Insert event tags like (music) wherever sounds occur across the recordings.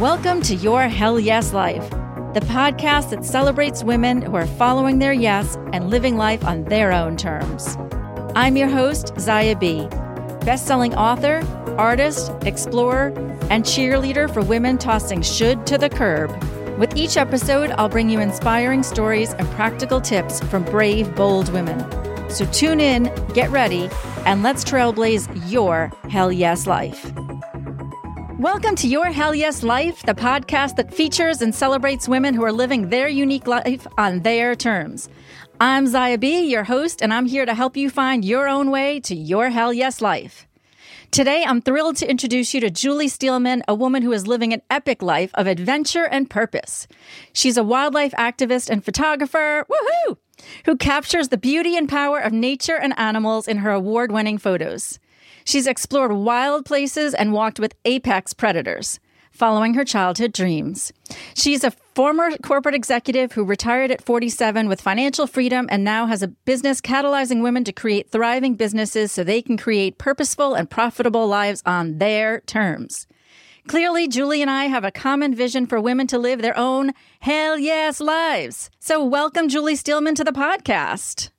Welcome to Your Hell Yes Life, the podcast that celebrates women who are following their yes and living life on their own terms. I'm your host, Zaya B., best-selling author, artist, explorer, and cheerleader for women tossing should to the curb. With each episode, I'll bring you inspiring stories and practical tips from brave, bold women. So tune in, get ready, and let's trailblaze your Hell Yes Life. Welcome to Your Hell Yes Life, the podcast that features and celebrates women who are living their unique life on their terms. I'm Zaya B., your host, and I'm here to help you find your own way to your Hell Yes Life. Today, I'm thrilled to introduce you to Julie Steelman, a woman who is living an epic life of adventure and purpose. She's a wildlife activist and photographer, woohoo, who captures the beauty and power of nature and animals in her award winning photos. She's explored wild places and walked with apex predators, following her childhood dreams. She's a former corporate executive who retired at 47 with financial freedom and now has a business catalyzing women to create thriving businesses so they can create purposeful and profitable lives on their terms. Clearly, Julie and I have a common vision for women to live their own hell yes lives. So, welcome, Julie Steelman, to the podcast.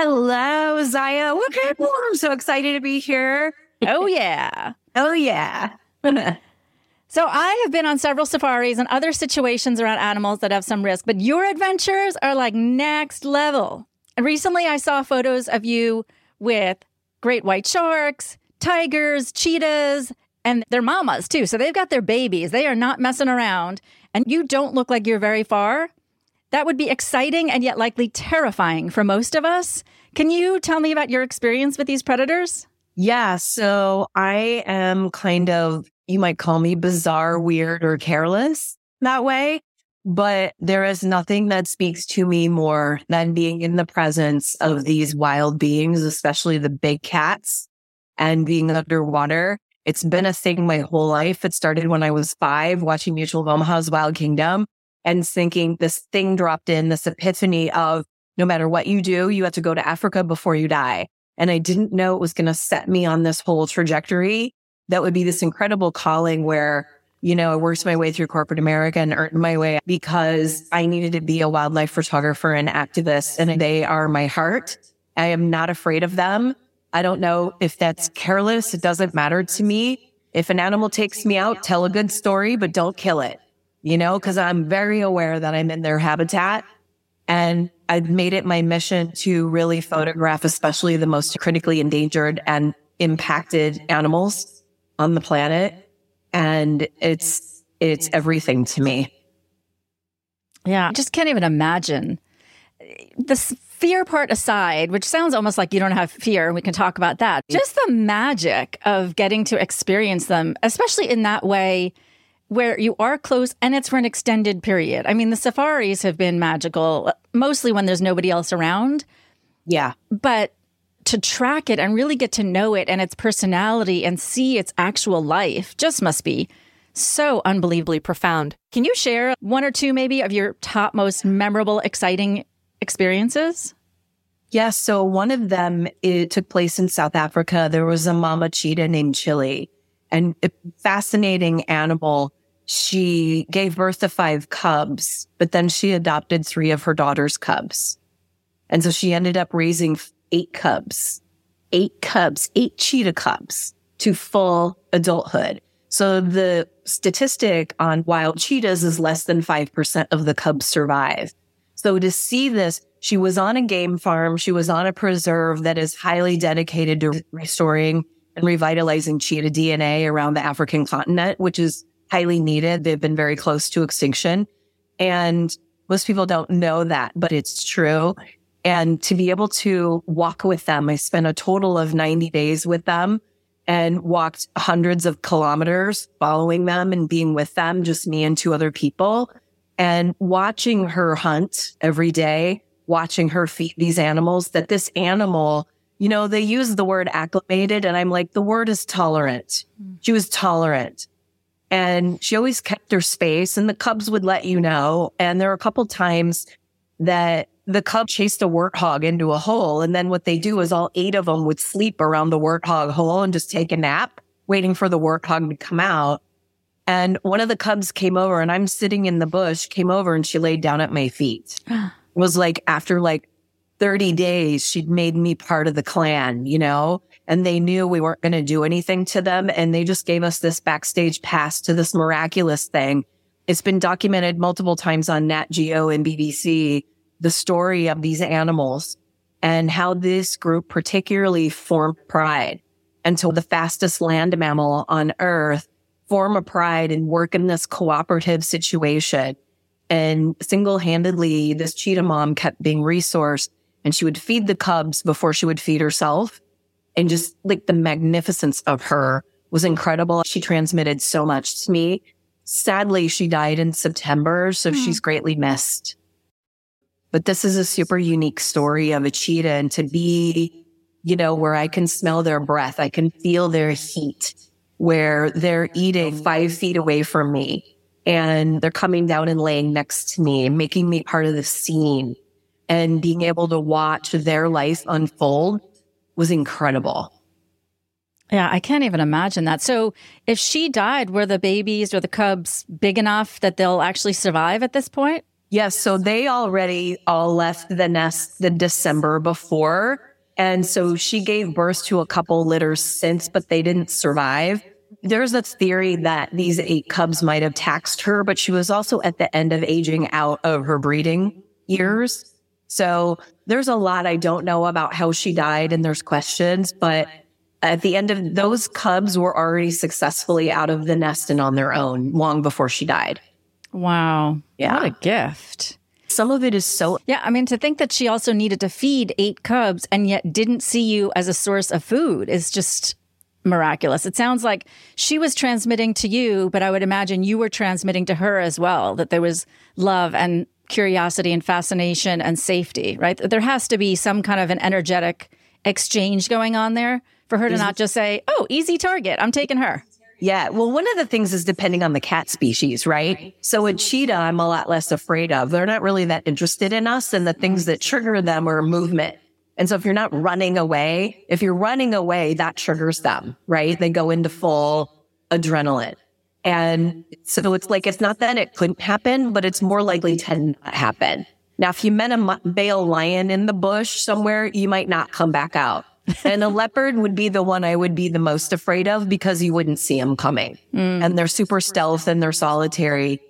Hello, Zaya. Okay, I'm so excited to be here. Oh, yeah. oh, yeah. (laughs) so, I have been on several safaris and other situations around animals that have some risk, but your adventures are like next level. And recently, I saw photos of you with great white sharks, tigers, cheetahs, and their mamas too. So, they've got their babies. They are not messing around. And you don't look like you're very far. That would be exciting and yet likely terrifying for most of us. Can you tell me about your experience with these predators? Yeah. So I am kind of, you might call me bizarre, weird, or careless that way. But there is nothing that speaks to me more than being in the presence of these wild beings, especially the big cats and being underwater. It's been a thing my whole life. It started when I was five watching Mutual of Omaha's Wild Kingdom and thinking this thing dropped in, this epiphany of no matter what you do, you have to go to Africa before you die. And I didn't know it was going to set me on this whole trajectory that would be this incredible calling where, you know, I worked my way through corporate America and earned my way because I needed to be a wildlife photographer and activist. And they are my heart. I am not afraid of them. I don't know if that's careless. It doesn't matter to me. If an animal takes me out, tell a good story, but don't kill it you know, because I'm very aware that I'm in their habitat. And I've made it my mission to really photograph, especially the most critically endangered and impacted animals on the planet. And it's, it's everything to me. Yeah. I just can't even imagine this fear part aside, which sounds almost like you don't have fear, and we can talk about that. Just the magic of getting to experience them, especially in that way where you are close and it's for an extended period. I mean, the safaris have been magical, uh, mostly when there's nobody else around. Yeah. But to track it and really get to know it and its personality and see its actual life just must be so unbelievably profound. Can you share one or two, maybe, of your top most memorable, exciting experiences? Yes. Yeah, so one of them it took place in South Africa. There was a mama cheetah named Chili, and a fascinating animal she gave birth to five cubs, but then she adopted three of her daughter's cubs. And so she ended up raising eight cubs, eight cubs, eight cheetah cubs to full adulthood. So the statistic on wild cheetahs is less than 5% of the cubs survive. So to see this, she was on a game farm. She was on a preserve that is highly dedicated to restoring and revitalizing cheetah DNA around the African continent, which is highly needed. They've been very close to extinction. And most people don't know that, but it's true. And to be able to walk with them, I spent a total of 90 days with them and walked hundreds of kilometers following them and being with them, just me and two other people and watching her hunt every day, watching her feed these animals that this animal, you know, they use the word acclimated and I'm like, the word is tolerant. Mm. She was tolerant and she always kept her space and the cubs would let you know. And there were a couple times that the cub chased a warthog into a hole. And then what they do is all eight of them would sleep around the warthog hole and just take a nap, waiting for the warthog to come out. And one of the cubs came over and I'm sitting in the bush, came over and she laid down at my feet. (gasps) it was like after like 30 days, she'd made me part of the clan, you know, and they knew we weren't going to do anything to them. And they just gave us this backstage pass to this miraculous thing. It's been documented multiple times on Nat Geo and BBC, the story of these animals and how this group particularly formed pride until the fastest land mammal on earth form a pride and work in this cooperative situation. And single handedly, this cheetah mom kept being resourced and she would feed the cubs before she would feed herself. And just like the magnificence of her was incredible. She transmitted so much to me. Sadly, she died in September, so mm. she's greatly missed. But this is a super unique story of a cheetah and to be, you know, where I can smell their breath. I can feel their heat where they're eating five feet away from me and they're coming down and laying next to me, making me part of the scene and being able to watch their life unfold was incredible. Yeah, I can't even imagine that. So, if she died, were the babies or the cubs big enough that they'll actually survive at this point? Yes. So, they already all left the nest the December before. And so she gave birth to a couple litters since, but they didn't survive. There's a theory that these eight cubs might have taxed her, but she was also at the end of aging out of her breeding years. So there's a lot I don't know about how she died and there's questions, but at the end of those cubs were already successfully out of the nest and on their own long before she died. Wow. Yeah. What a gift. Some of it is so. Yeah. I mean, to think that she also needed to feed eight cubs and yet didn't see you as a source of food is just miraculous. It sounds like she was transmitting to you, but I would imagine you were transmitting to her as well, that there was love and curiosity and fascination and safety, right? There has to be some kind of an energetic exchange going on there for her to not just say, oh, easy target, I'm taking her. Yeah. Well, one of the things is depending on the cat species, right? So a cheetah, I'm a lot less afraid of. They're not really that interested in us and the things that trigger them are movement. And so if you're not running away, if you're running away, that triggers them, right? They go into full adrenaline. And so it's like, it's not that it couldn't happen, but it's more likely to not happen. Now, if you met a male lion in the bush somewhere, you might not come back out. (laughs) and a leopard would be the one I would be the most afraid of because you wouldn't see them coming. Mm. And they're super stealth and they're solitary.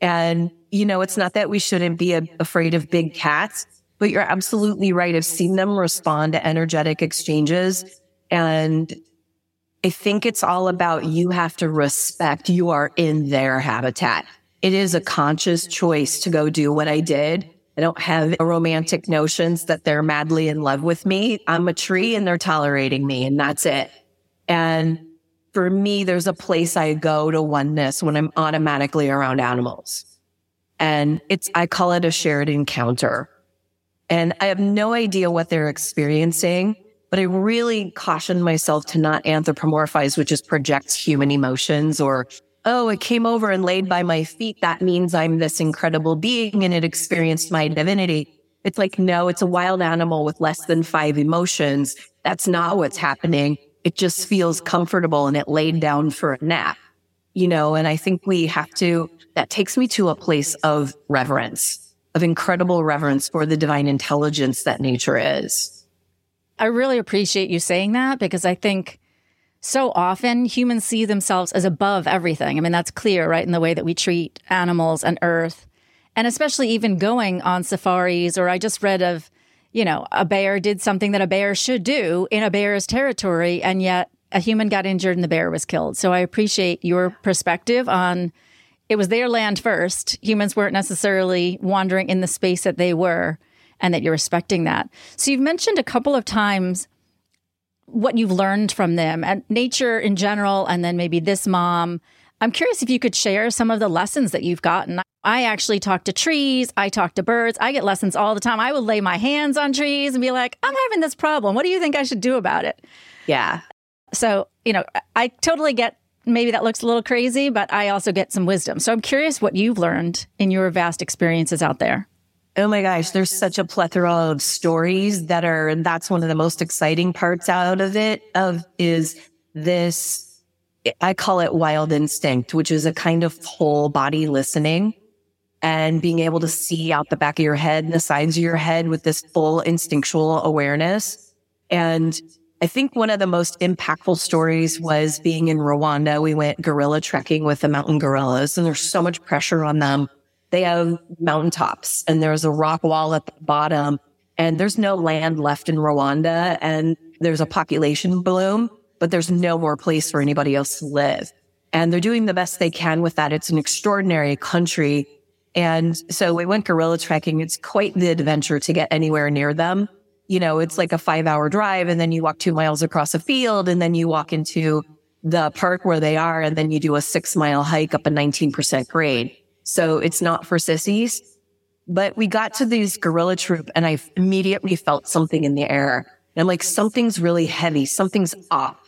And, you know, it's not that we shouldn't be a- afraid of big cats, but you're absolutely right. I've seen them respond to energetic exchanges. And I think it's all about you have to respect you are in their habitat. It is a conscious choice to go do what I did. I don't have romantic notions that they're madly in love with me. I'm a tree and they're tolerating me and that's it. And for me, there's a place I go to oneness when I'm automatically around animals. And it's, I call it a shared encounter. And I have no idea what they're experiencing but I really caution myself to not anthropomorphize, which is projects human emotions or, oh, it came over and laid by my feet. That means I'm this incredible being and it experienced my divinity. It's like, no, it's a wild animal with less than five emotions. That's not what's happening. It just feels comfortable and it laid down for a nap, you know, and I think we have to, that takes me to a place of reverence, of incredible reverence for the divine intelligence that nature is. I really appreciate you saying that because I think so often humans see themselves as above everything. I mean, that's clear, right? In the way that we treat animals and earth. And especially even going on safaris, or I just read of, you know, a bear did something that a bear should do in a bear's territory, and yet a human got injured and the bear was killed. So I appreciate your perspective on it was their land first. Humans weren't necessarily wandering in the space that they were and that you're respecting that. So you've mentioned a couple of times what you've learned from them and nature in general, and then maybe this mom. I'm curious if you could share some of the lessons that you've gotten. I actually talk to trees, I talk to birds, I get lessons all the time. I will lay my hands on trees and be like, I'm having this problem. What do you think I should do about it? Yeah. So, you know, I totally get maybe that looks a little crazy, but I also get some wisdom. So I'm curious what you've learned in your vast experiences out there. Oh my gosh, there's such a plethora of stories that are, and that's one of the most exciting parts out of it of is this I call it wild instinct, which is a kind of whole body listening and being able to see out the back of your head and the sides of your head with this full instinctual awareness. And I think one of the most impactful stories was being in Rwanda. We went gorilla trekking with the mountain gorillas and there's so much pressure on them. They have mountaintops and there's a rock wall at the bottom and there's no land left in Rwanda and there's a population bloom, but there's no more place for anybody else to live. And they're doing the best they can with that. It's an extraordinary country and so we went gorilla trekking. It's quite the adventure to get anywhere near them. You know, it's like a five hour drive and then you walk two miles across a field and then you walk into the park where they are and then you do a six mile hike up a 19% grade. So it's not for sissies. But we got to these gorilla troop and I immediately felt something in the air. And I'm like, something's really heavy. Something's off.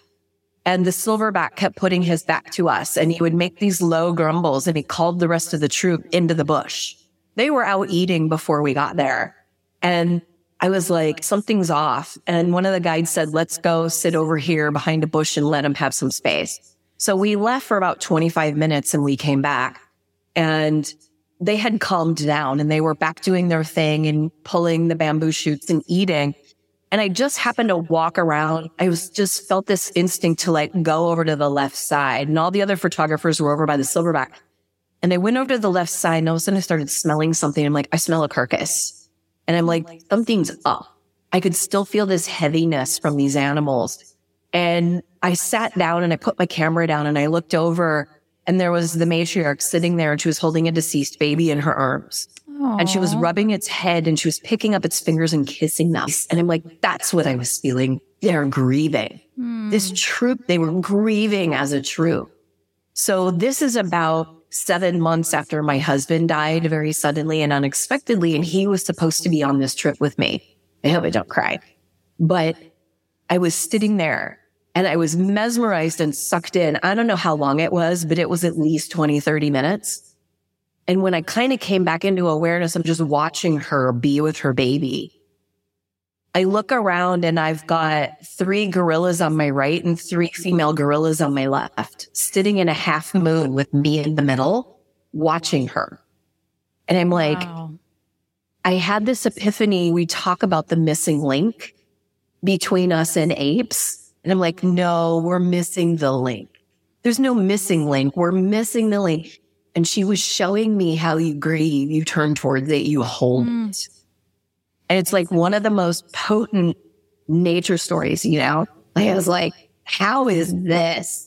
And the silverback kept putting his back to us and he would make these low grumbles and he called the rest of the troop into the bush. They were out eating before we got there. And I was like, something's off. And one of the guides said, let's go sit over here behind a bush and let him have some space. So we left for about 25 minutes and we came back and they had calmed down and they were back doing their thing and pulling the bamboo shoots and eating. And I just happened to walk around. I was just felt this instinct to like go over to the left side and all the other photographers were over by the silverback. And I went over to the left side and all of a sudden I started smelling something. I'm like, I smell a carcass. And I'm like, something's up. I could still feel this heaviness from these animals. And I sat down and I put my camera down and I looked over and there was the matriarch sitting there and she was holding a deceased baby in her arms. And she was rubbing its head and she was picking up its fingers and kissing them. And I'm like, that's what I was feeling. They're grieving. Mm. This troop, they were grieving as a troop. So this is about seven months after my husband died very suddenly and unexpectedly. And he was supposed to be on this trip with me. I hope I don't cry, but I was sitting there and I was mesmerized and sucked in. I don't know how long it was, but it was at least 20, 30 minutes. And when I kind of came back into awareness, I'm just watching her be with her baby. I look around and I've got three gorillas on my right and three female gorillas on my left, sitting in a half moon with me in the middle, watching her. And I'm like, wow. I had this epiphany. We talk about the missing link between us and apes. And I'm like, no, we're missing the link. There's no missing link. We're missing the link. And she was showing me how you grieve, you turn towards it, you hold mm. it. And it's like one of the most potent nature stories, you know? I was like, how is this?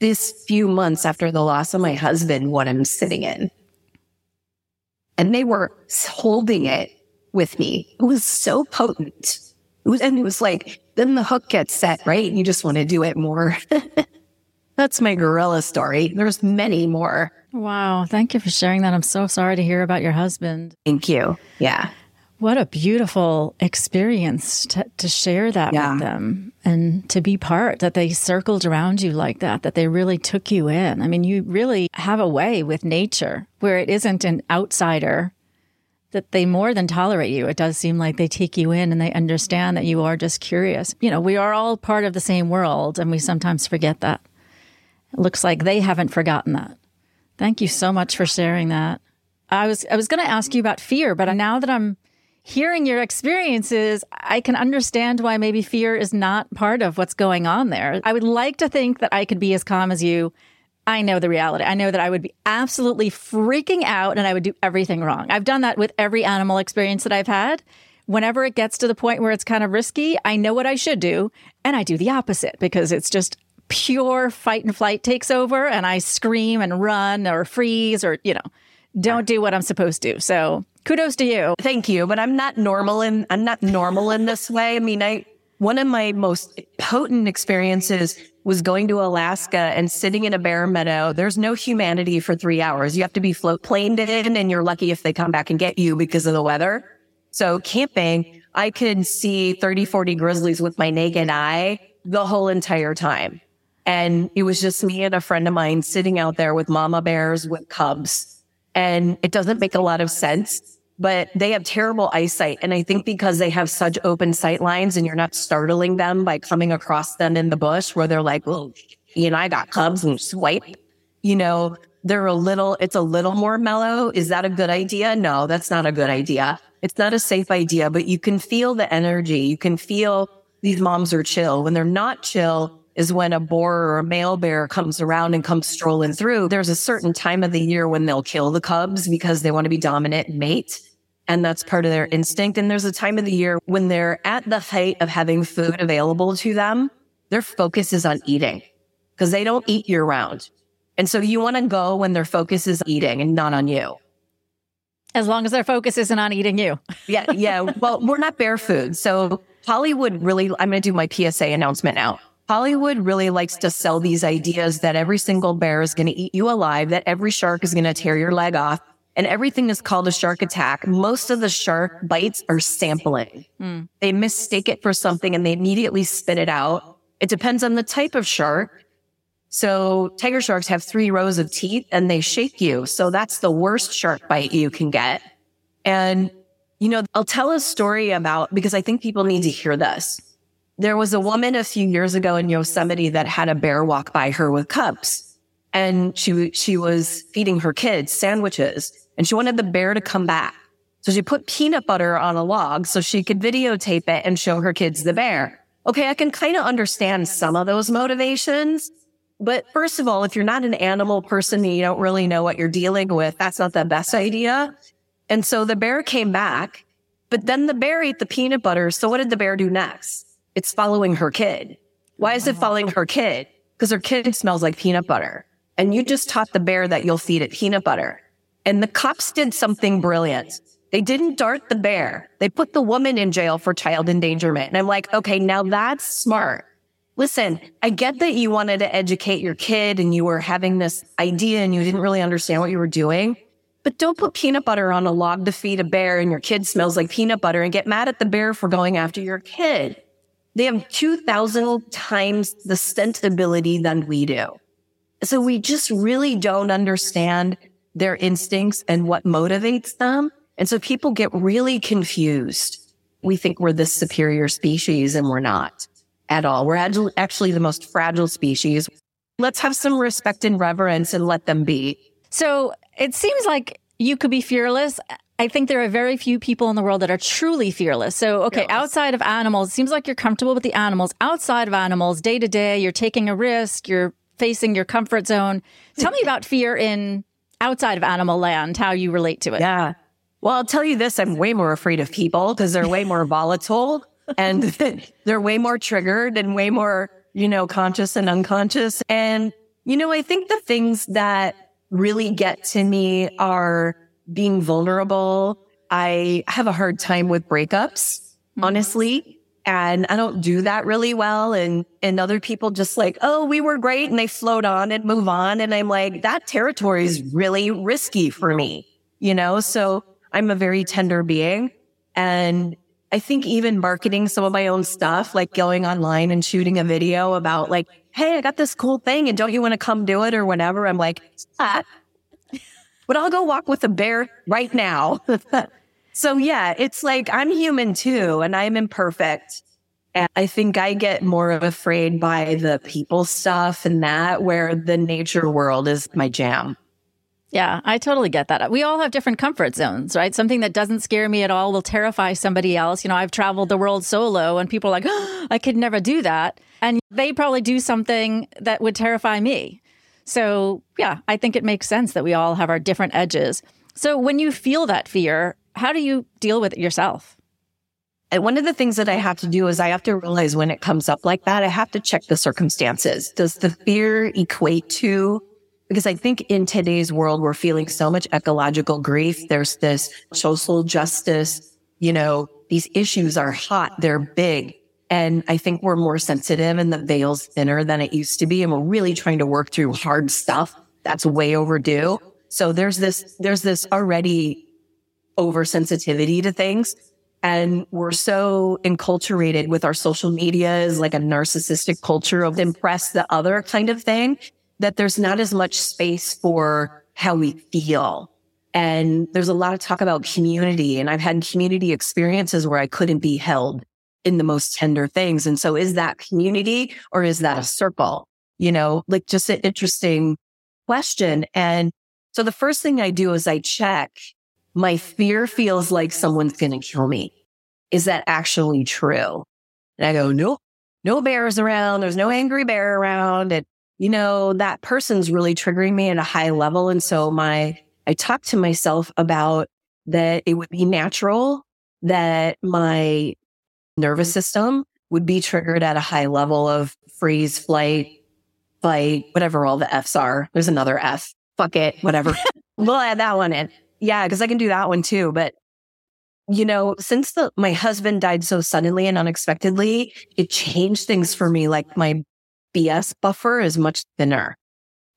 This few months after the loss of my husband, what I'm sitting in. And they were holding it with me. It was so potent. It was, and it was like, then the hook gets set, right? And you just want to do it more. (laughs) That's my gorilla story. There's many more. Wow. Thank you for sharing that. I'm so sorry to hear about your husband. Thank you. Yeah. What a beautiful experience to, to share that yeah. with them and to be part that they circled around you like that, that they really took you in. I mean, you really have a way with nature where it isn't an outsider that they more than tolerate you. It does seem like they take you in and they understand that you are just curious. You know, we are all part of the same world and we sometimes forget that. It looks like they haven't forgotten that. Thank you so much for sharing that. I was I was going to ask you about fear, but now that I'm hearing your experiences, I can understand why maybe fear is not part of what's going on there. I would like to think that I could be as calm as you. I know the reality. I know that I would be absolutely freaking out and I would do everything wrong. I've done that with every animal experience that I've had. Whenever it gets to the point where it's kind of risky, I know what I should do and I do the opposite because it's just pure fight and flight takes over and I scream and run or freeze or, you know, don't do what I'm supposed to. So kudos to you. Thank you. But I'm not normal in, I'm not normal in this way. I mean, I, one of my most potent experiences was going to Alaska and sitting in a bear meadow. There's no humanity for three hours. You have to be float planed in and you're lucky if they come back and get you because of the weather. So camping, I could see 30, 40 grizzlies with my naked eye the whole entire time. And it was just me and a friend of mine sitting out there with mama bears with cubs. And it doesn't make a lot of sense, but they have terrible eyesight. And I think because they have such open sight lines and you're not startling them by coming across them in the bush where they're like, oh, you and I got cubs and swipe, you know, they're a little, it's a little more mellow. Is that a good idea? No, that's not a good idea. It's not a safe idea, but you can feel the energy. You can feel these moms are chill. When they're not chill is when a boar or a male bear comes around and comes strolling through. There's a certain time of the year when they'll kill the cubs because they want to be dominant and mate. And that's part of their instinct. And there's a time of the year when they're at the height of having food available to them. Their focus is on eating because they don't eat year round. And so you want to go when their focus is eating and not on you. As long as their focus isn't on eating you. (laughs) yeah. Yeah. Well, we're not bear food. So Hollywood really, I'm going to do my PSA announcement now. Hollywood really likes to sell these ideas that every single bear is going to eat you alive, that every shark is going to tear your leg off, and everything is called a shark attack. Most of the shark bites are sampling. Mm. They mistake it for something and they immediately spit it out. It depends on the type of shark. So tiger sharks have three rows of teeth and they shake you. So that's the worst shark bite you can get. And, you know, I'll tell a story about because I think people need to hear this. There was a woman a few years ago in Yosemite that had a bear walk by her with cubs and she, she was feeding her kids sandwiches and she wanted the bear to come back. So she put peanut butter on a log so she could videotape it and show her kids the bear. Okay. I can kind of understand some of those motivations. But first of all, if you're not an animal person and you don't really know what you're dealing with, that's not the best idea. And so the bear came back, but then the bear ate the peanut butter. So what did the bear do next? it's following her kid. Why is it following her kid? Because her kid smells like peanut butter. And you just taught the bear that you'll feed it peanut butter. And the cops did something brilliant. They didn't dart the bear. They put the woman in jail for child endangerment. And I'm like, okay, now that's smart. Listen, I get that you wanted to educate your kid and you were having this idea and you didn't really understand what you were doing. But don't put peanut butter on a log to feed a bear and your kid smells like peanut butter and get mad at the bear for going after your kid. They have 2000 times the scent ability than we do. So we just really don't understand their instincts and what motivates them. And so people get really confused. We think we're this superior species and we're not at all. We're actually the most fragile species. Let's have some respect and reverence and let them be. So it seems like you could be fearless I think there are very few people in the world that are truly fearless. So, okay, yes. outside of animals, it seems like you're comfortable with the animals. Outside of animals, day to day, you're taking a risk, you're facing your comfort zone. Tell me hmm. about fear in outside of animal land, how you relate to it. Yeah. Well, I'll tell you this I'm way more afraid of people because they're way more volatile and (laughs) they're way more triggered and way more, you know, conscious and unconscious. And, you know, I think the things that really get to me are being vulnerable. I have a hard time with breakups, mm-hmm. honestly. And I don't do that really well. And, and other people just like, oh, we were great. And they float on and move on. And I'm like, that territory is really risky for me, you know? So I'm a very tender being. And I think even marketing some of my own stuff, like going online and shooting a video about like, Hey, I got this cool thing and don't you want to come do it or whatever? I'm like, ah, but I'll go walk with a bear right now. (laughs) so yeah, it's like I'm human too and I'm imperfect. And I think I get more afraid by the people stuff and that where the nature world is my jam. Yeah, I totally get that. We all have different comfort zones, right? Something that doesn't scare me at all will terrify somebody else. You know, I've traveled the world solo and people are like, oh, (gasps) I could never do that. And they probably do something that would terrify me. So, yeah, I think it makes sense that we all have our different edges. So, when you feel that fear, how do you deal with it yourself? And one of the things that I have to do is I have to realize when it comes up like that, I have to check the circumstances. Does the fear equate to, because I think in today's world, we're feeling so much ecological grief. There's this social justice, you know, these issues are hot. They're big. And I think we're more sensitive and the veil's thinner than it used to be. And we're really trying to work through hard stuff that's way overdue. So there's this, there's this already oversensitivity to things. And we're so enculturated with our social media as like a narcissistic culture of impress the other kind of thing that there's not as much space for how we feel. And there's a lot of talk about community. And I've had community experiences where I couldn't be held in the most tender things. And so is that community or is that a circle? You know, like just an interesting question. And so the first thing I do is I check my fear feels like someone's going to kill me. Is that actually true? And I go, nope, no bears around. There's no angry bear around. And, you know, that person's really triggering me at a high level. And so my, I talk to myself about that it would be natural that my nervous system would be triggered at a high level of freeze, flight, fight, whatever all the F's are. There's another F. Fuck it, whatever. (laughs) we'll add that one in. Yeah, because I can do that one too. But you know, since the, my husband died so suddenly and unexpectedly, it changed things for me. Like my BS buffer is much thinner.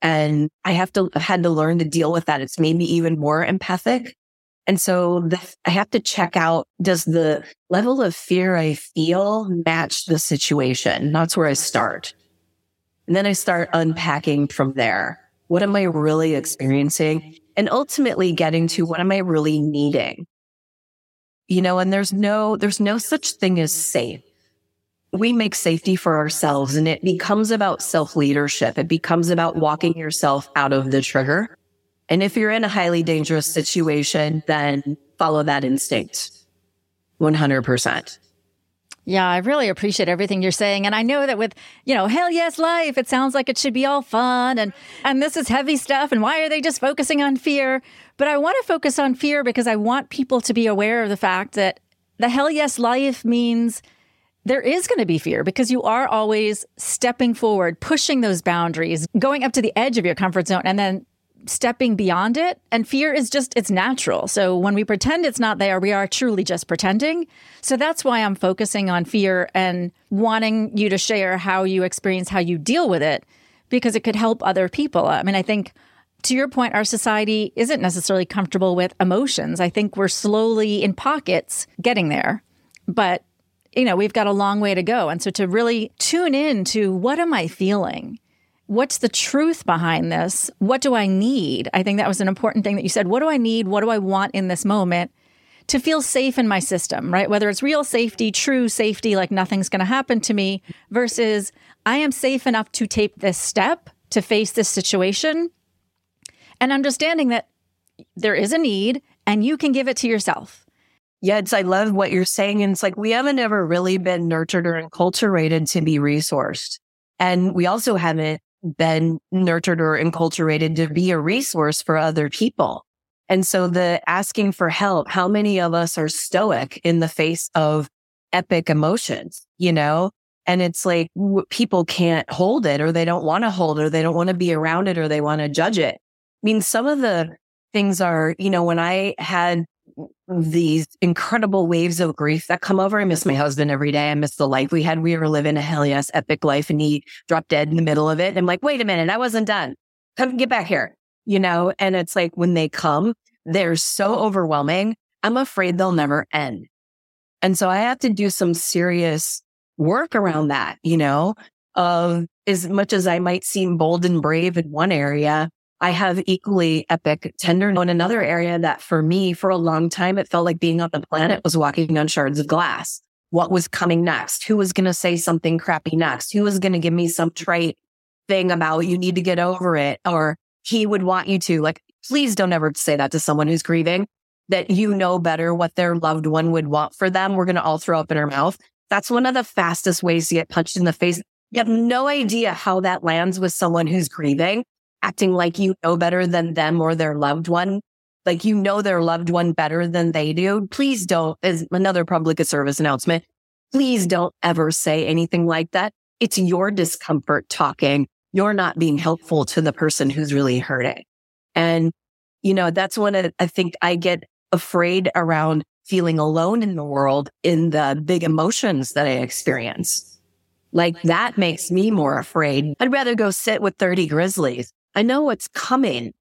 And I have to, had to learn to deal with that. It's made me even more empathic. And so the, I have to check out, does the level of fear I feel match the situation? That's where I start. And then I start unpacking from there. What am I really experiencing? And ultimately getting to what am I really needing? You know, and there's no, there's no such thing as safe. We make safety for ourselves and it becomes about self leadership. It becomes about walking yourself out of the trigger. And if you're in a highly dangerous situation, then follow that instinct 100%. Yeah, I really appreciate everything you're saying. And I know that with, you know, hell yes life, it sounds like it should be all fun and and this is heavy stuff and why are they just focusing on fear? But I want to focus on fear because I want people to be aware of the fact that the hell yes life means there is going to be fear because you are always stepping forward, pushing those boundaries, going up to the edge of your comfort zone and then stepping beyond it. And fear is just, it's natural. So when we pretend it's not there, we are truly just pretending. So that's why I'm focusing on fear and wanting you to share how you experience, how you deal with it, because it could help other people. I mean, I think to your point, our society isn't necessarily comfortable with emotions. I think we're slowly in pockets getting there. But you know, we've got a long way to go. And so to really tune in to what am I feeling? What's the truth behind this? What do I need? I think that was an important thing that you said. What do I need? What do I want in this moment to feel safe in my system, right? Whether it's real safety, true safety, like nothing's going to happen to me, versus I am safe enough to take this step to face this situation and understanding that there is a need and you can give it to yourself. Yeah, I love what you're saying. And it's like, we haven't ever really been nurtured or enculturated to be resourced. And we also haven't been nurtured or enculturated to be a resource for other people. And so the asking for help, how many of us are stoic in the face of epic emotions, you know? And it's like w- people can't hold it or they don't want to hold it or they don't want to be around it or they want to judge it. I mean, some of the things are, you know, when I had these incredible waves of grief that come over. I miss my husband every day. I miss the life we had. We were living a hell yes epic life and he dropped dead in the middle of it. I'm like, wait a minute, I wasn't done. Come get back here, you know? And it's like when they come, they're so overwhelming. I'm afraid they'll never end. And so I have to do some serious work around that, you know, of as much as I might seem bold and brave in one area, I have equally epic tender in another area that for me, for a long time, it felt like being on the planet was walking on shards of glass. What was coming next? Who was going to say something crappy next? Who was going to give me some trite thing about you need to get over it? Or he would want you to like, please don't ever say that to someone who's grieving that you know better what their loved one would want for them. We're going to all throw up in our mouth. That's one of the fastest ways to get punched in the face. You have no idea how that lands with someone who's grieving acting like you know better than them or their loved one, like you know their loved one better than they do, please don't, is another public service announcement, please don't ever say anything like that. It's your discomfort talking. You're not being helpful to the person who's really hurting. And, you know, that's when I think I get afraid around feeling alone in the world in the big emotions that I experience. Like that makes me more afraid. I'd rather go sit with 30 grizzlies I know what's coming.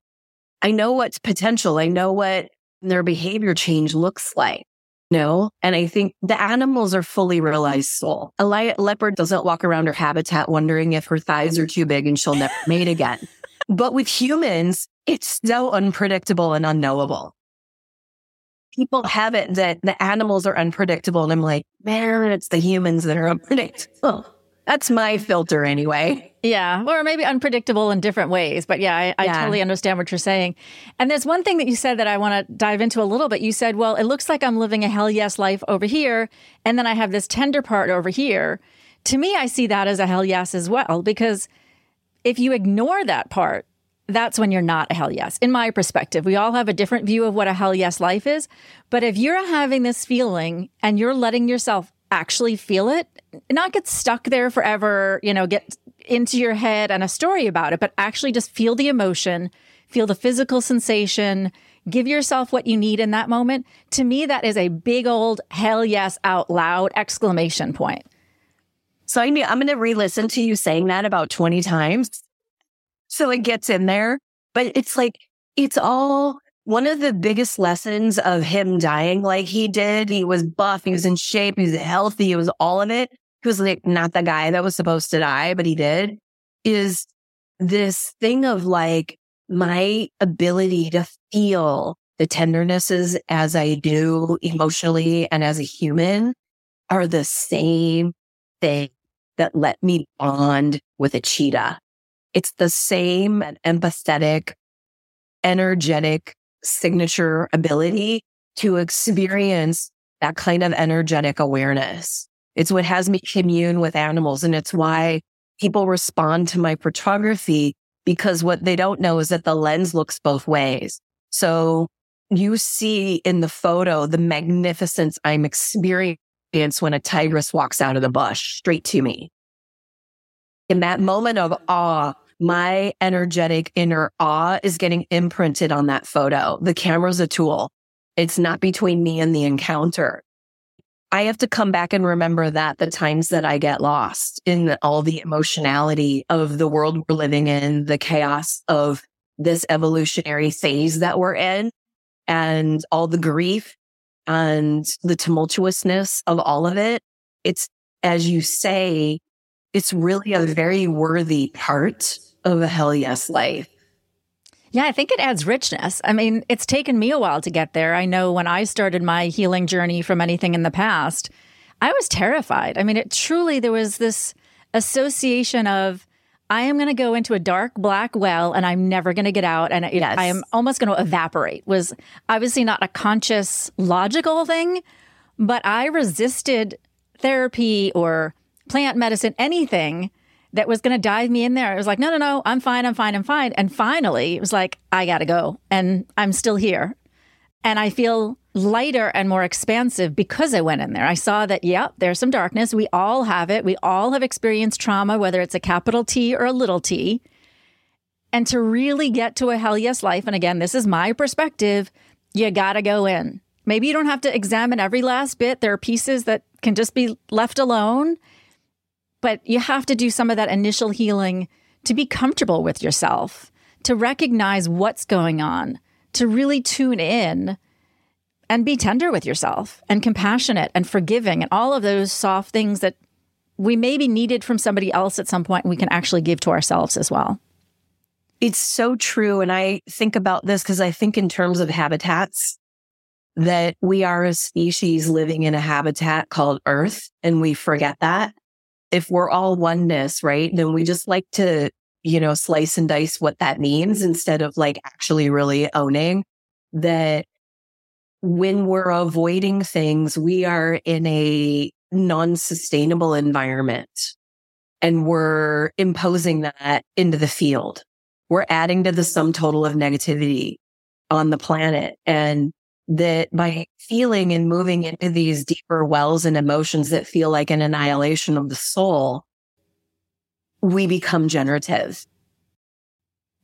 I know what's potential. I know what their behavior change looks like. You know? And I think the animals are fully realized soul. A leopard doesn't walk around her habitat wondering if her thighs are too big and she'll never (laughs) mate again. But with humans, it's so unpredictable and unknowable. People have it that the animals are unpredictable. And I'm like, man, it's the humans that are (laughs) unpredictable. That's my filter anyway. Yeah. Or maybe unpredictable in different ways. But yeah, I, I yeah. totally understand what you're saying. And there's one thing that you said that I want to dive into a little bit. You said, well, it looks like I'm living a hell yes life over here. And then I have this tender part over here. To me, I see that as a hell yes as well, because if you ignore that part, that's when you're not a hell yes. In my perspective, we all have a different view of what a hell yes life is. But if you're having this feeling and you're letting yourself actually feel it, not get stuck there forever, you know, get into your head and a story about it, but actually just feel the emotion, feel the physical sensation, give yourself what you need in that moment. To me, that is a big old hell yes out loud exclamation point. So I mean, I'm going to re-listen to you saying that about 20 times. So it gets in there, but it's like, it's all one of the biggest lessons of him dying like he did. He was buff. He was in shape. He was healthy. He was all of it. He was like not the guy that was supposed to die, but he did is this thing of like my ability to feel the tendernesses as I do emotionally and as a human are the same thing that let me bond with a cheetah. It's the same empathetic, energetic signature ability to experience that kind of energetic awareness. It's what has me commune with animals. And it's why people respond to my photography because what they don't know is that the lens looks both ways. So you see in the photo the magnificence I'm experiencing when a tigress walks out of the bush straight to me. In that moment of awe, my energetic inner awe is getting imprinted on that photo. The camera's a tool. It's not between me and the encounter. I have to come back and remember that the times that I get lost in all the emotionality of the world we're living in, the chaos of this evolutionary phase that we're in and all the grief and the tumultuousness of all of it. It's, as you say, it's really a very worthy part of a hell yes life. Yeah, I think it adds richness. I mean, it's taken me a while to get there. I know when I started my healing journey from anything in the past, I was terrified. I mean, it truly, there was this association of, I am going to go into a dark black well and I'm never going to get out. And yes. I am almost going to evaporate was obviously not a conscious logical thing, but I resisted therapy or plant medicine, anything that was going to dive me in there. It was like, no, no, no, I'm fine, I'm fine, I'm fine. And finally, it was like, I got to go. And I'm still here. And I feel lighter and more expansive because I went in there. I saw that, yep, there's some darkness. We all have it. We all have experienced trauma, whether it's a capital T or a little t. And to really get to a hell yes life, and again, this is my perspective, you got to go in. Maybe you don't have to examine every last bit. There are pieces that can just be left alone but you have to do some of that initial healing to be comfortable with yourself, to recognize what's going on, to really tune in and be tender with yourself and compassionate and forgiving and all of those soft things that we maybe needed from somebody else at some point we can actually give to ourselves as well. It's so true. And I think about this because I think in terms of habitats, that we are a species living in a habitat called Earth, and we forget that if we're all oneness, right, then we just like to, you know, slice and dice what that means instead of like actually really owning that when we're avoiding things, we are in a non sustainable environment and we're imposing that into the field. We're adding to the sum total of negativity on the planet. And that by feeling and moving into these deeper wells and emotions that feel like an annihilation of the soul, we become generative.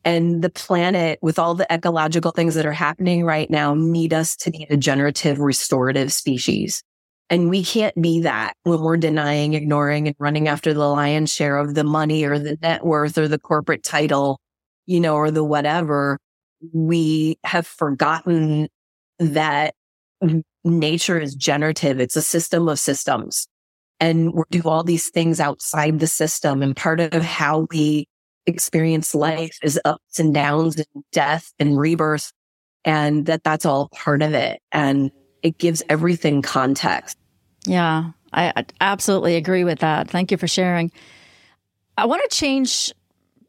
And the planet, with all the ecological things that are happening right now, need us to be a generative, restorative species. And we can't be that when we're denying, ignoring, and running after the lion's share of the money or the net worth or the corporate title, you know, or the whatever. We have forgotten that nature is generative. It's a system of systems and we do all these things outside the system. And part of how we experience life is ups and downs and death and rebirth and that that's all part of it. And it gives everything context. Yeah, I absolutely agree with that. Thank you for sharing. I want to change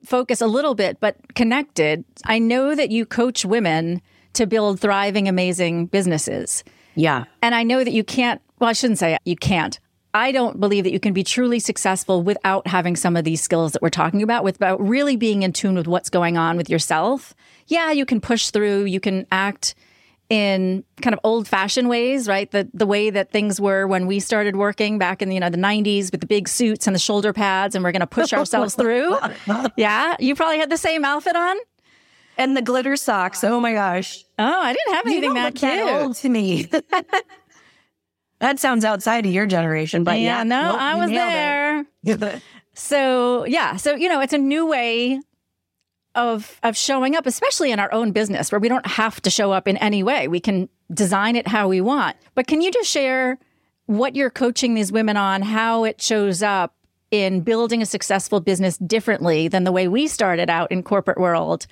focus a little bit, but connected. I know that you coach women to build thriving, amazing businesses. Yeah. And I know that you can't, well, I shouldn't say you can't. I don't believe that you can be truly successful without having some of these skills that we're talking about, without really being in tune with what's going on with yourself. Yeah, you can push through, you can act in kind of old fashioned ways, right? The the way that things were when we started working back in the, you know the 90s with the big suits and the shoulder pads and we're going to push (laughs) ourselves through. Yeah, you probably had the same outfit on and the glitter socks. Oh my gosh. Oh, I didn't have anything that cute. That old to me. (laughs) that sounds outside of your generation, but yeah, yeah no, nope, I was there. (laughs) so yeah, so you know, it's a new way of of showing up, especially in our own business, where we don't have to show up in any way. We can design it how we want. But can you just share what you're coaching these women on, how it shows up in building a successful business differently than the way we started out in corporate world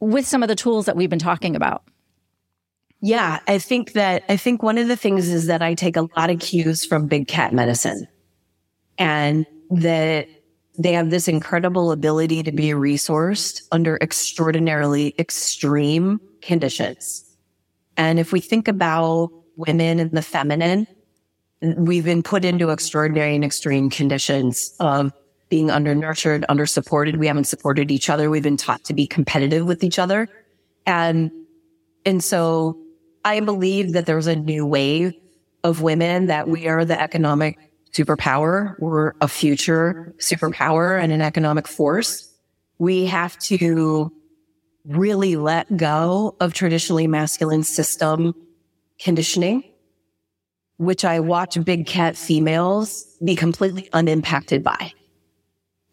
with some of the tools that we've been talking about? Yeah, I think that I think one of the things is that I take a lot of cues from big cat medicine and that they have this incredible ability to be resourced under extraordinarily extreme conditions. And if we think about women and the feminine, we've been put into extraordinary and extreme conditions of being under nurtured, under supported. We haven't supported each other. We've been taught to be competitive with each other. And, and so I believe that there's a new wave of women that we are the economic superpower. We're a future superpower and an economic force. We have to really let go of traditionally masculine system conditioning, which I watch big cat females be completely unimpacted by.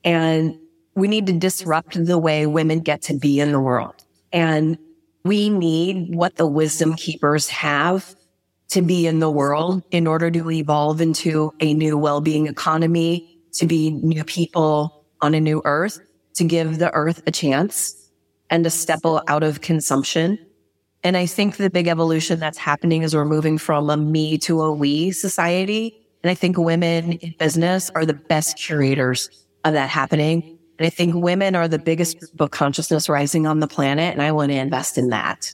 And we need to disrupt the way women get to be in the world. And we need what the wisdom keepers have to be in the world in order to evolve into a new well-being economy, to be new people on a new earth, to give the earth a chance and to step out of consumption. And I think the big evolution that's happening is we're moving from a me to a we society. And I think women in business are the best curators of that happening. And I think women are the biggest group of consciousness rising on the planet. And I want to invest in that.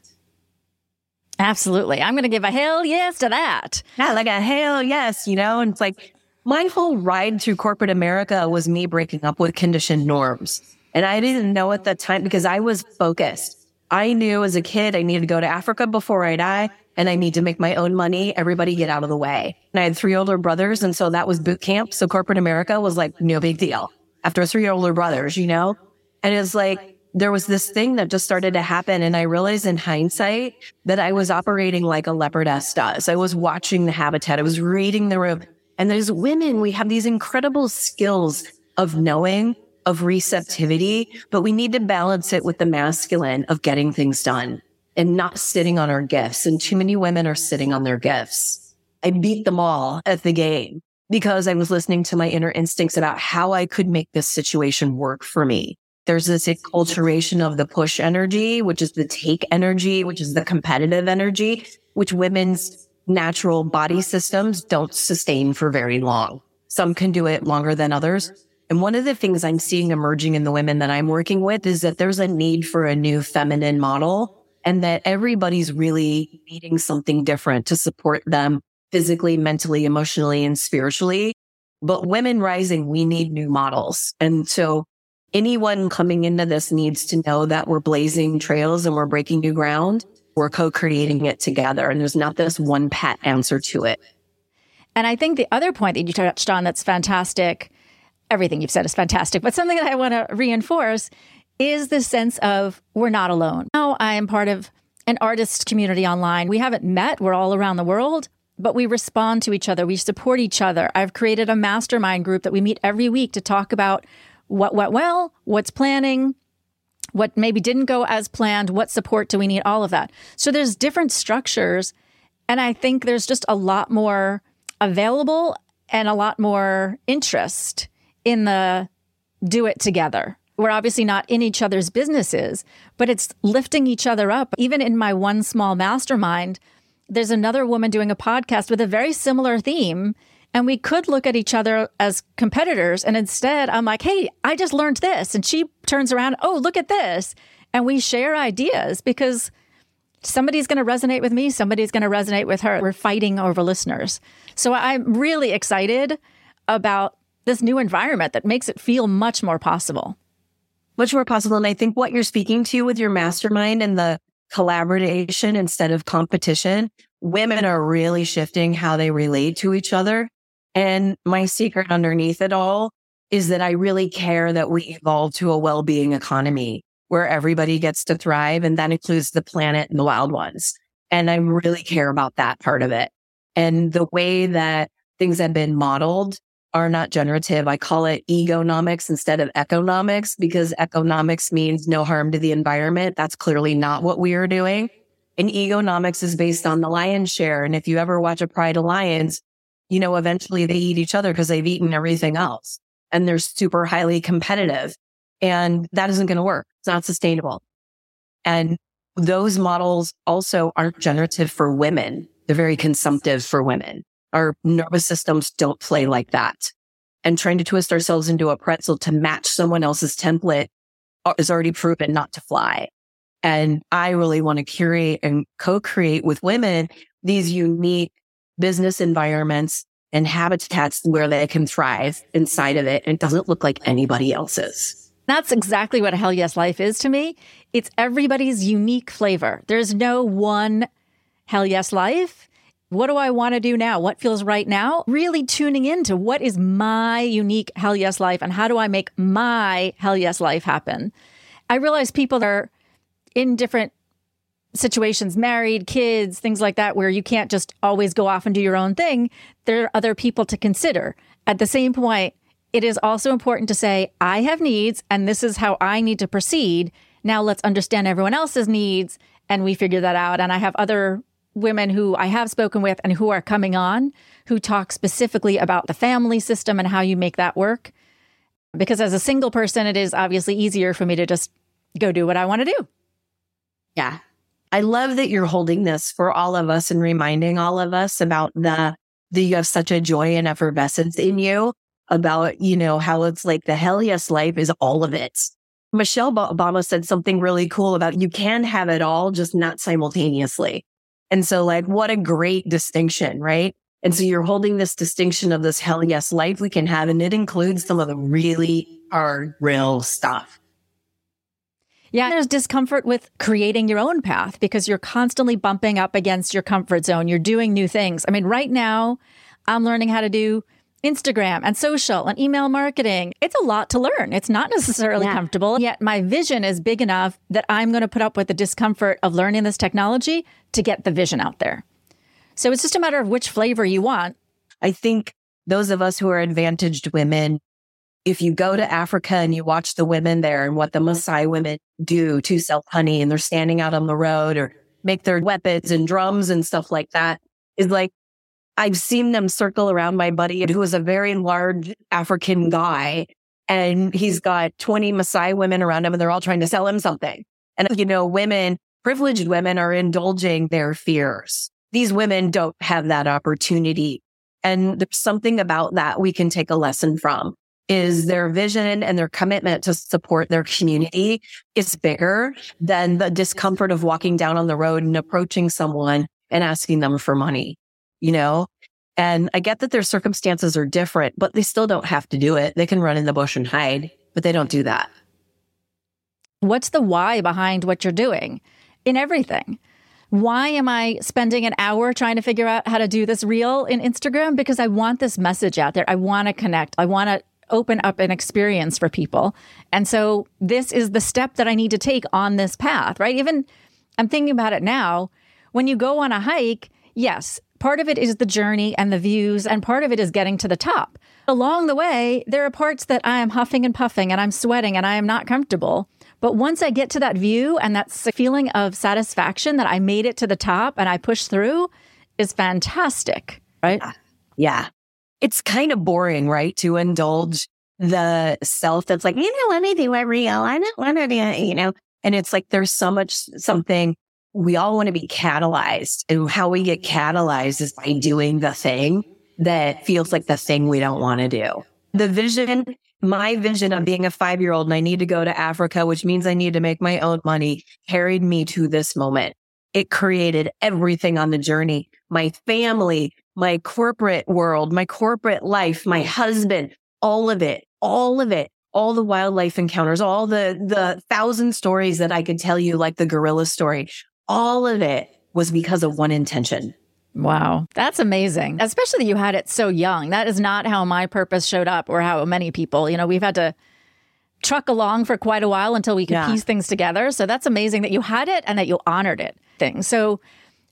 Absolutely. I'm going to give a hell yes to that. Yeah, like a hell yes, you know? And it's like my whole ride through corporate America was me breaking up with conditioned norms. And I didn't know at the time because I was focused. I knew as a kid I needed to go to Africa before I die and I need to make my own money. Everybody get out of the way. And I had three older brothers. And so that was boot camp. So corporate America was like no big deal after three older brothers, you know? And it's like, there was this thing that just started to happen. And I realized in hindsight that I was operating like a leopardess does. I was watching the habitat. I was reading the room. And there's women, we have these incredible skills of knowing, of receptivity, but we need to balance it with the masculine of getting things done and not sitting on our gifts. And too many women are sitting on their gifts. I beat them all at the game because I was listening to my inner instincts about how I could make this situation work for me. There's this acculturation of the push energy, which is the take energy, which is the competitive energy, which women's natural body systems don't sustain for very long. Some can do it longer than others. And one of the things I'm seeing emerging in the women that I'm working with is that there's a need for a new feminine model and that everybody's really needing something different to support them physically, mentally, emotionally, and spiritually. But women rising, we need new models. And so anyone coming into this needs to know that we're blazing trails and we're breaking new ground. We're co-creating it together. And there's not this one pat answer to it. And I think the other point that you touched on that's fantastic, everything you've said is fantastic, but something that I want to reinforce is the sense of we're not alone. Now I am part of an artist community online. We haven't met, we're all around the world, but we respond to each other. We support each other. I've created a mastermind group that we meet every week to talk about what went well, what's planning, what maybe didn't go as planned, what support do we need, all of that. So there's different structures. And I think there's just a lot more available and a lot more interest in the do it together. we're obviously not in each other's businesses, but it's lifting each other up. Even in my one small mastermind, there's another woman doing a podcast with a very similar theme. And we could look at each other as competitors. And instead, I'm like, hey, I just learned this. And she turns around, oh, look at this. And we share ideas because somebody's going to resonate with me, somebody's going to resonate with her. We're fighting over listeners. So I'm really excited about this new environment that makes it feel much more possible. Much more possible. And I think what you're speaking to with your mastermind and the collaboration instead of competition, women are really shifting how they relate to each other. And my secret underneath it all is that I really care that we evolve to a well-being economy where everybody gets to thrive. And that includes the planet and the wild ones. And I really care about that part of it. And the way that things have been modeled are not generative. I call it egonomics instead of economics because economics means no harm to the environment. That's clearly not what we are doing. And egonomics is based on the lion's share. And if you ever watch a pride of lions, you know, eventually they eat each other because they've eaten everything else and they're super highly competitive and that isn't going to work. It's not sustainable. And those models also aren't generative for women. They're very consumptive for women. Our nervous systems don't play like that. And trying to twist ourselves into a pretzel to match someone else's template is already proven not to fly. And I really want to curate and co-create with women these unique business environments and habitats where they can thrive inside of it. And it doesn't look like anybody else's. That's exactly what a Hell Yes Life is to me. It's everybody's unique flavor. There's no one Hell Yes Life. What do I want to do now? What feels right now? Really tuning into what is my unique hell yes life and how do I make my hell yes life happen? I realize people are in different situations, married, kids, things like that, where you can't just always go off and do your own thing. There are other people to consider. At the same point, it is also important to say, I have needs and this is how I need to proceed. Now let's understand everyone else's needs and we figure that out. And I have other women who I have spoken with and who are coming on who talk specifically about the family system and how you make that work. Because as a single person, it is obviously easier for me to just go do what I want to do. Yeah. I love that you're holding this for all of us and reminding all of us about the, that you have such a joy and effervescence in you about, you know, how it's like the hell yes life is all of it. Michelle Obama said something really cool about you can have it all, just not simultaneously. And so like, what a great distinction, right? And so you're holding this distinction of this hell yes life we can have, and it includes some of the really hard, real stuff. Yeah, there's discomfort with creating your own path because you're constantly bumping up against your comfort zone. You're doing new things. I mean, right now, I'm learning how to do Instagram and social and email marketing. It's a lot to learn. It's not necessarily yeah. comfortable. Yet my vision is big enough that I'm going to put up with the discomfort of learning this technology to get the vision out there. So it's just a matter of which flavor you want. I think those of us who are advantaged women, if you go to Africa and you watch the women there and what the Maasai women do to sell honey and they're standing out on the road or make their weapons and drums and stuff like that is like I've seen them circle around my buddy who is a very large African guy and he's got 20 Maasai women around him and they're all trying to sell him something. And, you know, women, privileged women are indulging their fears. These women don't have that opportunity. And there's something about that we can take a lesson from is their vision and their commitment to support their community is bigger than the discomfort of walking down on the road and approaching someone and asking them for money you know? And I get that their circumstances are different, but they still don't have to do it. They can run in the bush and hide, but they don't do that. What's the why behind what you're doing in everything? Why am I spending an hour trying to figure out how to do this reel in Instagram? Because I want this message out there. I want to connect. I want to open up an experience for people. And so this is the step that I need to take on this path, right? Even I'm thinking about it now. When you go on a hike, yes, Part of it is the journey and the views, and part of it is getting to the top. Along the way, there are parts that I am huffing and puffing and I'm sweating and I am not comfortable. But once I get to that view and that feeling of satisfaction that I made it to the top and I pushed through is fantastic, right? Yeah. It's kind of boring, right? To indulge the self that's like, you know, anything real. I don't want to you know, and it's like there's so much something we all want to be catalyzed and how we get catalyzed is by doing the thing that feels like the thing we don't want to do. The vision, my vision of being a five year old and I need to go to Africa, which means I need to make my own money carried me to this moment. It created everything on the journey. My family, my corporate world, my corporate life, my husband, all of it, all of it, all the wildlife encounters, all the, the thousand stories that I could tell you, like the gorilla story, all of it was because of one intention. Wow, that's amazing. Especially that you had it so young. That is not how my purpose showed up or how many people, you know, we've had to truck along for quite a while until we could yeah. piece things together. So that's amazing that you had it and that you honored it. Thing. So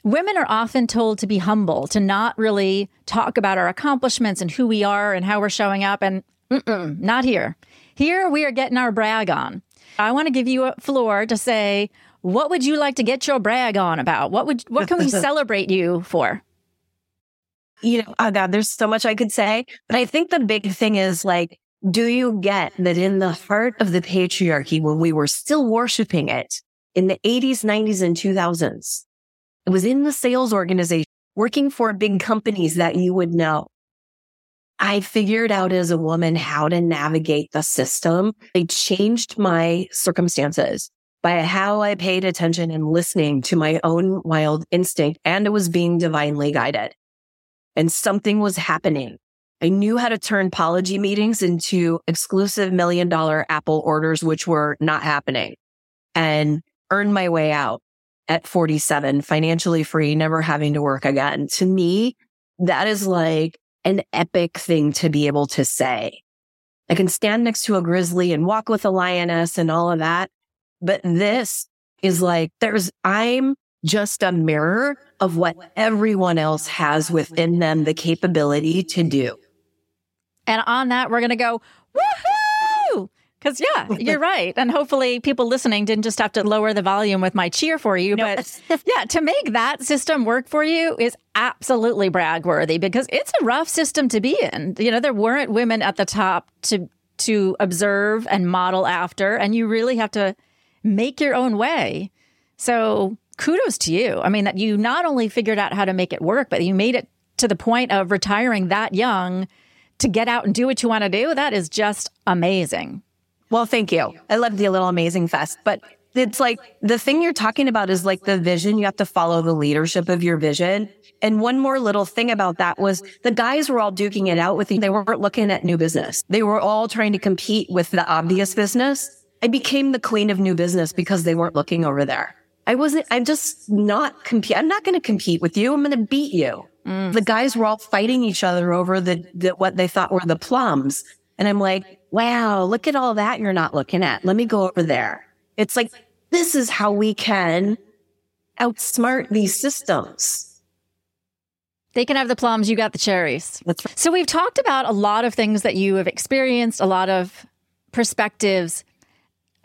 women are often told to be humble, to not really talk about our accomplishments and who we are and how we're showing up and not here. Here we are getting our brag on. I want to give you a floor to say what would you like to get your brag on about? What would what can we (laughs) celebrate you for? You know, oh God, there's so much I could say, but I think the big thing is like, do you get that in the heart of the patriarchy, when we were still worshiping it in the 80s, 90s, and 2000s, it was in the sales organization, working for big companies that you would know. I figured out as a woman how to navigate the system. They changed my circumstances by how I paid attention and listening to my own wild instinct and it was being divinely guided. And something was happening. I knew how to turn apology meetings into exclusive million dollar Apple orders, which were not happening and earn my way out at 47, financially free, never having to work again. To me, that is like an epic thing to be able to say. I can stand next to a grizzly and walk with a lioness and all of that. But this is like, there's, I'm just a mirror of what everyone else has within them the capability to do. And on that, we're going to go, woohoo! Because, yeah, you're (laughs) right. And hopefully, people listening didn't just have to lower the volume with my cheer for you. But yeah, to make that system work for you is absolutely brag worthy because it's a rough system to be in. You know, there weren't women at the top to to observe and model after and you really have to make your own way. So kudos to you. I mean, that you not only figured out how to make it work, but you made it to the point of retiring that young to get out and do what you want to do. That is just amazing. Well, thank you. I love the little amazing fest, but it's like the thing you're talking about is like the vision. You have to follow the leadership of your vision. And one more little thing about that was the guys were all duking it out with you. They weren't looking at new business. They were all trying to compete with the obvious business. I became the queen of new business because they weren't looking over there. I wasn't, I'm just not compete. I'm not going to compete with you. I'm going to beat you. Mm. The guys were all fighting each other over the, the, what they thought were the plums. And I'm like, wow, look at all that you're not looking at. Let me go over there. It's like, this is how we can outsmart these systems. They can have the plums, you got the cherries. That's right. So we've talked about a lot of things that you have experienced, a lot of perspectives.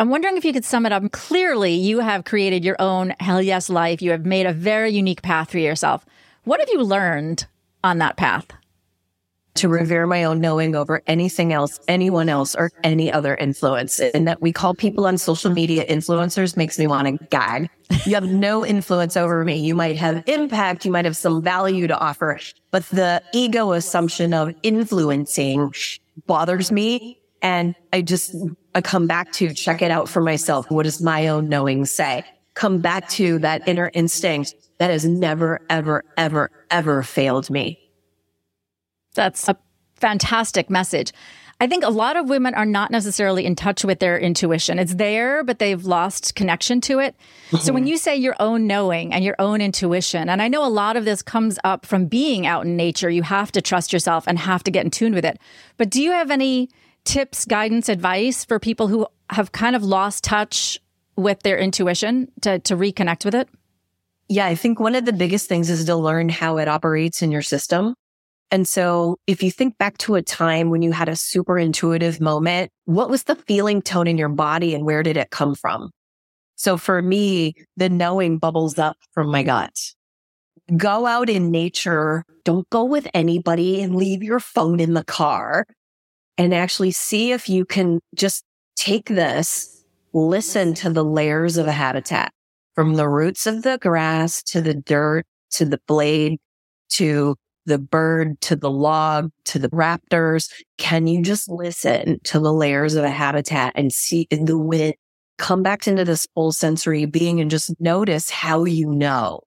I'm wondering if you could sum it up. Clearly, you have created your own hell yes life. You have made a very unique path for yourself. What have you learned on that path? To revere my own knowing over anything else, anyone else, or any other influence. And that we call people on social media influencers makes me want to gag. You have no influence over me. You might have impact. You might have some value to offer, but the ego assumption of influencing bothers me and I just, I come back to check it out for myself. What does my own knowing say? Come back to that inner instinct that has never, ever, ever, ever failed me. That's a fantastic message. I think a lot of women are not necessarily in touch with their intuition. It's there, but they've lost connection to it. So when mm-hmm. you say your own knowing and your own intuition, and I know a lot of this comes up from being out in nature, you have to trust yourself and have to get in tune with it. But do you have any tips, guidance, advice for people who have kind of lost touch with their intuition to, to reconnect with it? Yeah, I think one of the biggest things is to learn how it operates in your system. And so if you think back to a time when you had a super intuitive moment, what was the feeling tone in your body and where did it come from? So for me, the knowing bubbles up from my gut. Go out in nature. Don't go with anybody and leave your phone in the car and actually see if you can just take this, listen to the layers of a habitat from the roots of the grass to the dirt to the blade to the bird to the log to the raptors. Can you just listen to the layers of a habitat and see in the wind come back into this full sensory being and just notice how you know?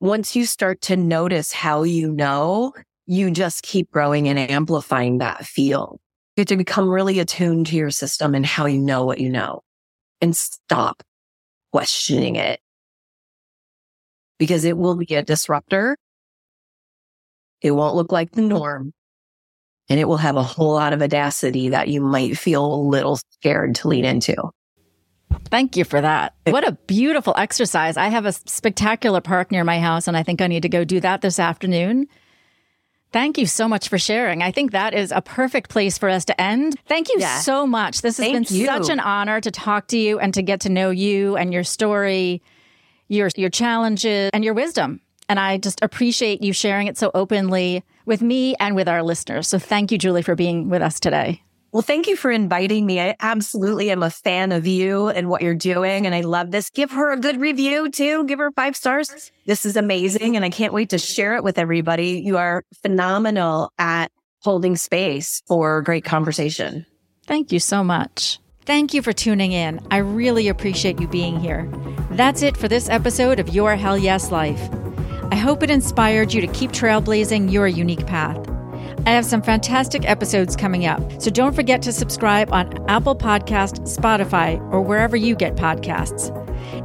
Once you start to notice how you know, you just keep growing and amplifying that feel. You have to become really attuned to your system and how you know what you know and stop questioning it because it will be a disruptor. It won't look like the norm and it will have a whole lot of audacity that you might feel a little scared to lean into. Thank you for that. What a beautiful exercise. I have a spectacular park near my house, and I think I need to go do that this afternoon. Thank you so much for sharing. I think that is a perfect place for us to end. Thank you yeah. so much. This has Thank been you. such an honor to talk to you and to get to know you and your story, your your challenges and your wisdom. And I just appreciate you sharing it so openly with me and with our listeners. So thank you Julie for being with us today. Well, thank you for inviting me. I absolutely am a fan of you and what you're doing. And I love this. Give her a good review too. Give her five stars. This is amazing. And I can't wait to share it with everybody. You are phenomenal at holding space for great conversation. Thank you so much. Thank you for tuning in. I really appreciate you being here. That's it for this episode of Your Hell Yes Life. I hope it inspired you to keep trailblazing your unique path. I have some fantastic episodes coming up, so don't forget to subscribe on Apple Podcast, Spotify, or wherever you get podcasts.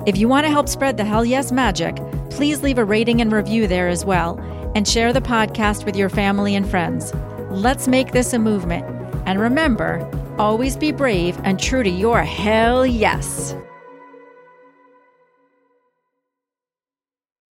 If you want to help spread the Hell Yes magic, please leave a rating and review there as well, and share the podcast with your family and friends. Let's make this a movement. And remember, always be brave and true to your Hell Yes.